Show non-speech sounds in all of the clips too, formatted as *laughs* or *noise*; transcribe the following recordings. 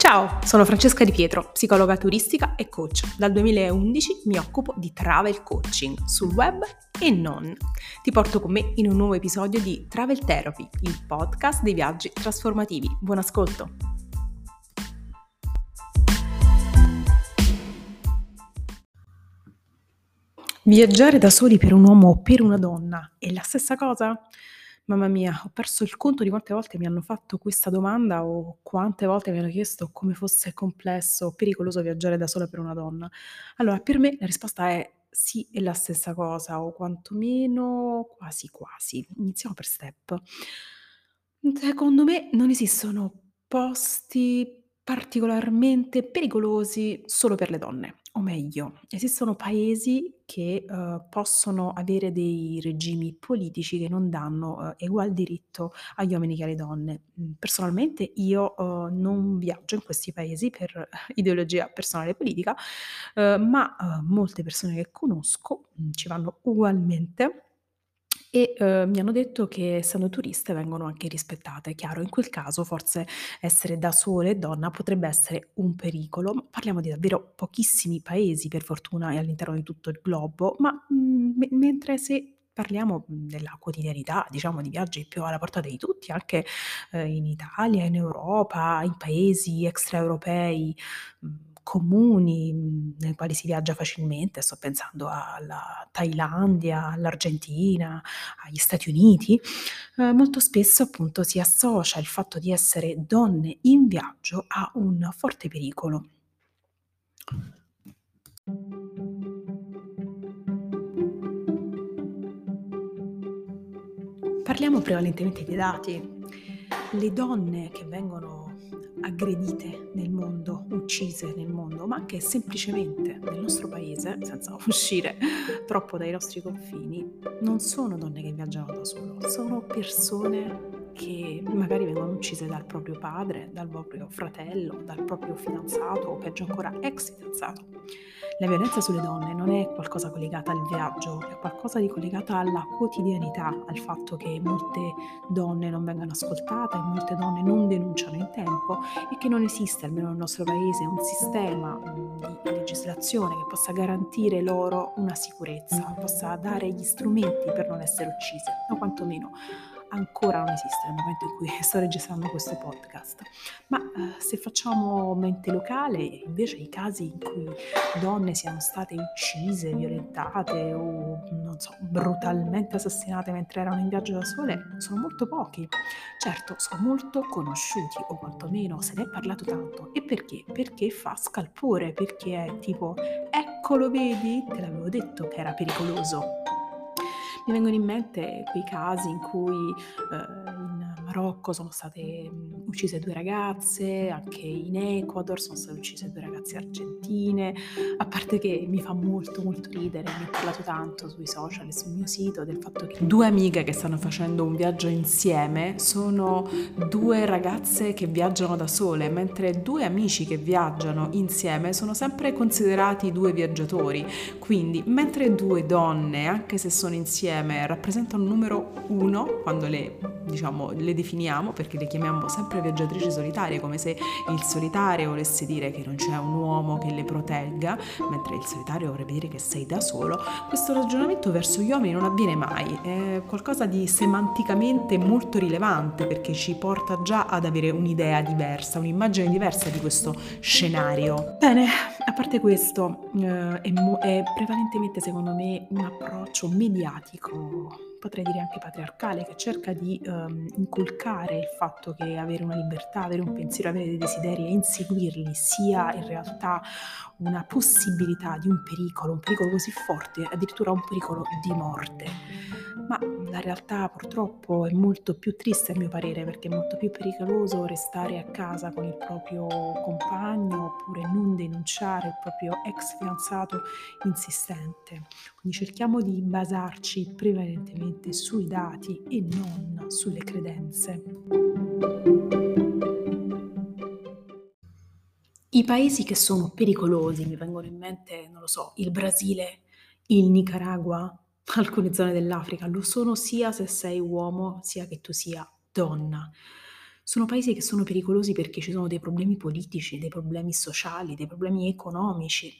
Ciao, sono Francesca Di Pietro, psicologa turistica e coach. Dal 2011 mi occupo di travel coaching sul web e non. Ti porto con me in un nuovo episodio di Travel Therapy, il podcast dei viaggi trasformativi. Buon ascolto! Viaggiare da soli per un uomo o per una donna è la stessa cosa? Mamma mia, ho perso il conto di quante volte mi hanno fatto questa domanda o quante volte mi hanno chiesto come fosse complesso o pericoloso viaggiare da sola per una donna. Allora, per me la risposta è sì, è la stessa cosa, o quantomeno quasi quasi. Iniziamo per step. Secondo me non esistono posti particolarmente pericolosi solo per le donne. O meglio, esistono paesi che, uhm, possono avere dei regimi politici che non danno, uhm, egual diritto agli uomini che alle donne. Mhmm, personalmente io, uhm, non viaggio in questi paesi per *laughs* ideologia personale e politica, uhm, ma, uhm, molte persone che conosco, mhmm, ci vanno ugualmente e, uhm, mi hanno detto che essendo turiste vengono anche rispettate. Chiaro, in quel caso forse essere da sole donna potrebbe essere un pericolo, ma parliamo di davvero pochissimi paesi per fortuna e all'interno di tutto il globo, ma, mhmm, me mentre se parliamo, mhmm, della quotidianità, diciamo di viaggi più alla portata di tutti, anche, ehm, in Italia, in Europa, in paesi extraeuropei, mhmm comuni, nei quali si viaggia facilmente, sto pensando alla Thailandia, all'Argentina, agli Stati Uniti, ehm, molto spesso appunto si associa il fatto di essere donne in viaggio a un forte pericolo. Parliamo prevalentemente di dati. Le donne che vengono aggredite nel mondo, uccise nel mondo, ma anche semplicemente nel nostro paese, senza *laughs* uscire troppo dai nostri confini, non sono donne che viaggiano da solo, sono persone che magari vengono uccise dal proprio padre, dal proprio fratello, dal proprio fidanzato o peggio ancora ex fidanzato. La violenza sulle donne non è qualcosa collegata al viaggio, è qualcosa di collegata alla quotidianità, al fatto che molte donne non vengano ascoltate, molte donne non denunciano in tempo e che non esiste, almeno nel nostro paese, un sistema di legislazione che possa garantire loro una sicurezza, possa dare gli strumenti per non essere uccise, o quantomeno ancora non esiste nel momento in cui *laughs* sto registrando questo podcast. Ma eh, se facciamo mente locale, invece i casi in cui donne siano state uccise, violentate o non so, brutalmente assassinate mentre erano in viaggio da sole sono molto pochi. Certo, sono molto conosciuti o quantomeno se ne è parlato tanto. E perché? Perché fa scalpore, perché è tipo eccolo vedi, te l'avevo detto che era pericoloso. Mi vengono in mente quei casi in cui eh, in Marocco sono state uccise due ragazze, anche in Ecuador sono state uccise due ragazze argentine, a parte che mi fa molto molto ridere, mi ho parlato tanto sui social e sul mio sito del fatto che due amiche che stanno facendo un viaggio insieme sono due ragazze che viaggiano da sole, mentre due amici che viaggiano insieme sono sempre considerati due viaggiatori. Quindi, mentre due donne, anche se sono insieme, rappresentano un numero uno quando le, diciamo, le definiamo perché le chiamiamo sempre viaggiatrici solitarie, come se il solitario volesse dire che non c'è un uomo che le protegga, mentre il solitario vorrebbe dire che sei da solo, questo ragionamento verso gli uomini non avviene mai, è qualcosa di semanticamente molto rilevante perché ci porta già ad avere un'idea diversa, un'immagine diversa di questo scenario. Bene, a parte questo, eh, è, mo- è prevalentemente secondo me un approccio mediatico potrei dire anche patriarcale, che cerca di um, inculcare il fatto che avere una libertà, avere un pensiero, avere dei desideri e inseguirli sia in realtà una possibilità di un pericolo, un pericolo così forte, addirittura un pericolo di morte. Ma la realtà purtroppo è molto più triste a mio parere perché è molto più pericoloso restare a casa con il proprio compagno oppure non denunciare il proprio ex fidanzato insistente. Quindi cerchiamo di basarci prevalentemente sui dati e non sulle credenze. I paesi che sono pericolosi, mi vengono in mente, non lo so, il Brasile, il Nicaragua, *laughs* alcune zone dell'Africa, lo sono sia se sei uomo sia che tu sia donna. Sono paesi che sono pericolosi perché ci sono dei problemi politici, dei problemi sociali, dei problemi economici.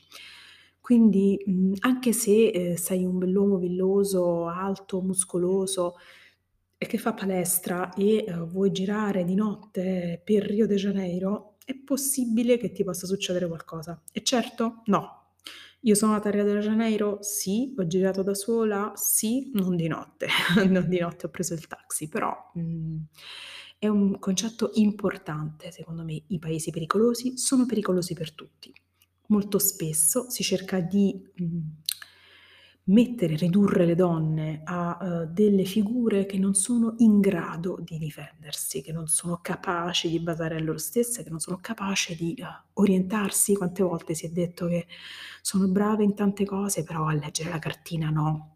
Quindi, anche se, ehm, sei un bell'uomo villoso, alto, muscoloso e che fa palestra e, uhm, vuoi girare di notte per Rio de Janeiro, è possibile che ti possa succedere qualcosa. E certo, no. Io sono andata a Rio de Janeiro? Sì. Ho girato da sola? Sì. Non di notte, *laughs* non di notte, ho preso il taxi, però, mhmm, è un concetto importante secondo me. I paesi pericolosi sono pericolosi per tutti. Molto spesso si cerca di, mhmm, mettere, ridurre le donne a, uhm, delle figure che non sono in grado di difendersi, che non sono capaci di badare a loro stesse, che non sono capaci di, uhm, orientarsi. Quante volte si è detto che sono brave in tante cose, però a leggere la cartina no.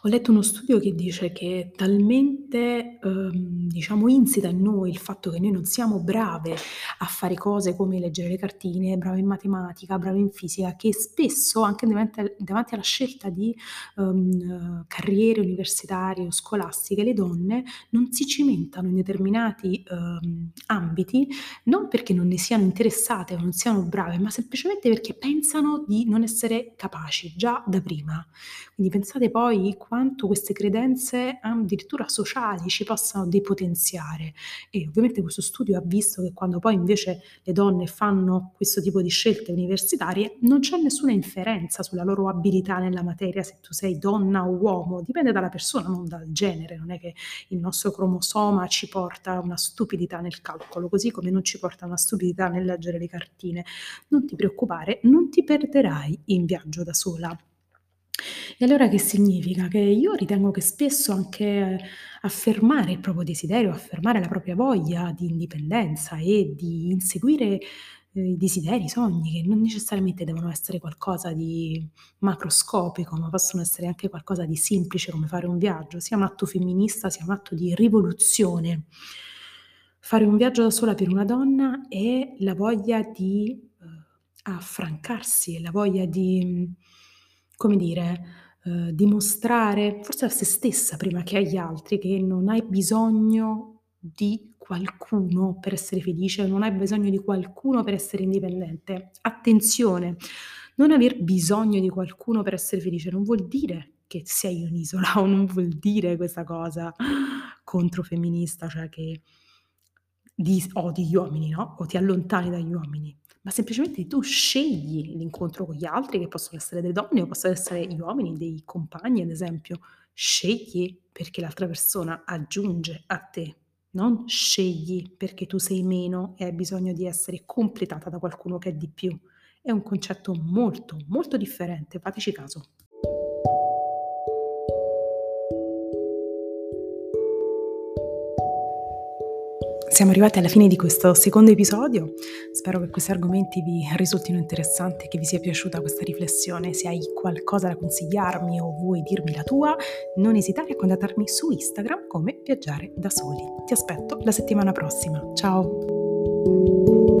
Ho letto uno studio che dice che talmente, uhm, diciamo insita in noi il fatto che noi non siamo brave a fare cose come leggere le cartine, brave in matematica, brave in fisica, che spesso anche davanti davanti alla scelta di, uhm, carriere universitarie o scolastiche, le donne non si cimentano in determinati, uhm, ambiti, non perché non ne siano interessate o non siano brave, ma semplicemente perché pensano di non essere capaci già da prima. Quindi pensate poi quanto queste credenze addirittura sociali ci possano depotenziare e ovviamente questo studio ha visto che quando poi invece le donne fanno questo tipo di scelte universitarie non c'è nessuna inferenza sulla loro abilità nella materia se tu sei donna o uomo, dipende dalla persona, non dal genere, non è che il nostro cromosoma ci porta una stupidità nel calcolo, così come non ci porta una stupidità nel leggere le cartine. Non ti preoccupare, non ti perderai in viaggio da sola. E allora che significa? Che io ritengo che spesso anche affermare il proprio desiderio, affermare la propria voglia di indipendenza e di inseguire, ehm, i desideri, i sogni, che non necessariamente devono essere qualcosa di macroscopico, ma possono essere anche qualcosa di semplice come fare un viaggio, sia un atto femminista, sia un atto di rivoluzione. Fare un viaggio da sola per una donna è la voglia di, uhm, affrancarsi, è la voglia di, come dire, uhm, dimostrare forse a se stessa prima che agli altri che non hai bisogno di qualcuno per essere felice, non hai bisogno di qualcuno per essere indipendente. Attenzione, non aver bisogno di qualcuno per essere felice non vuol dire che sei un'isola *laughs* o non vuol dire questa cosa controfemminista, cioè che dis odi gli uomini, no, o ti allontani dagli uomini, ma semplicemente tu scegli l'incontro con gli altri, che possono essere delle donne o possono essere gli uomini, dei compagni ad esempio. Scegli perché l'altra persona aggiunge a te, non scegli perché tu sei meno e hai bisogno di essere completata da qualcuno che è di più. È un concetto molto, molto differente, fateci caso. Siamo arrivati alla fine di questo secondo episodio. Spero che questi argomenti vi risultino interessanti e che vi sia piaciuta questa riflessione. Se hai qualcosa da consigliarmi o vuoi dirmi la tua, non esitare a contattarmi su Instagram come Viaggiare da Soli. Ti aspetto la settimana prossima. Ciao!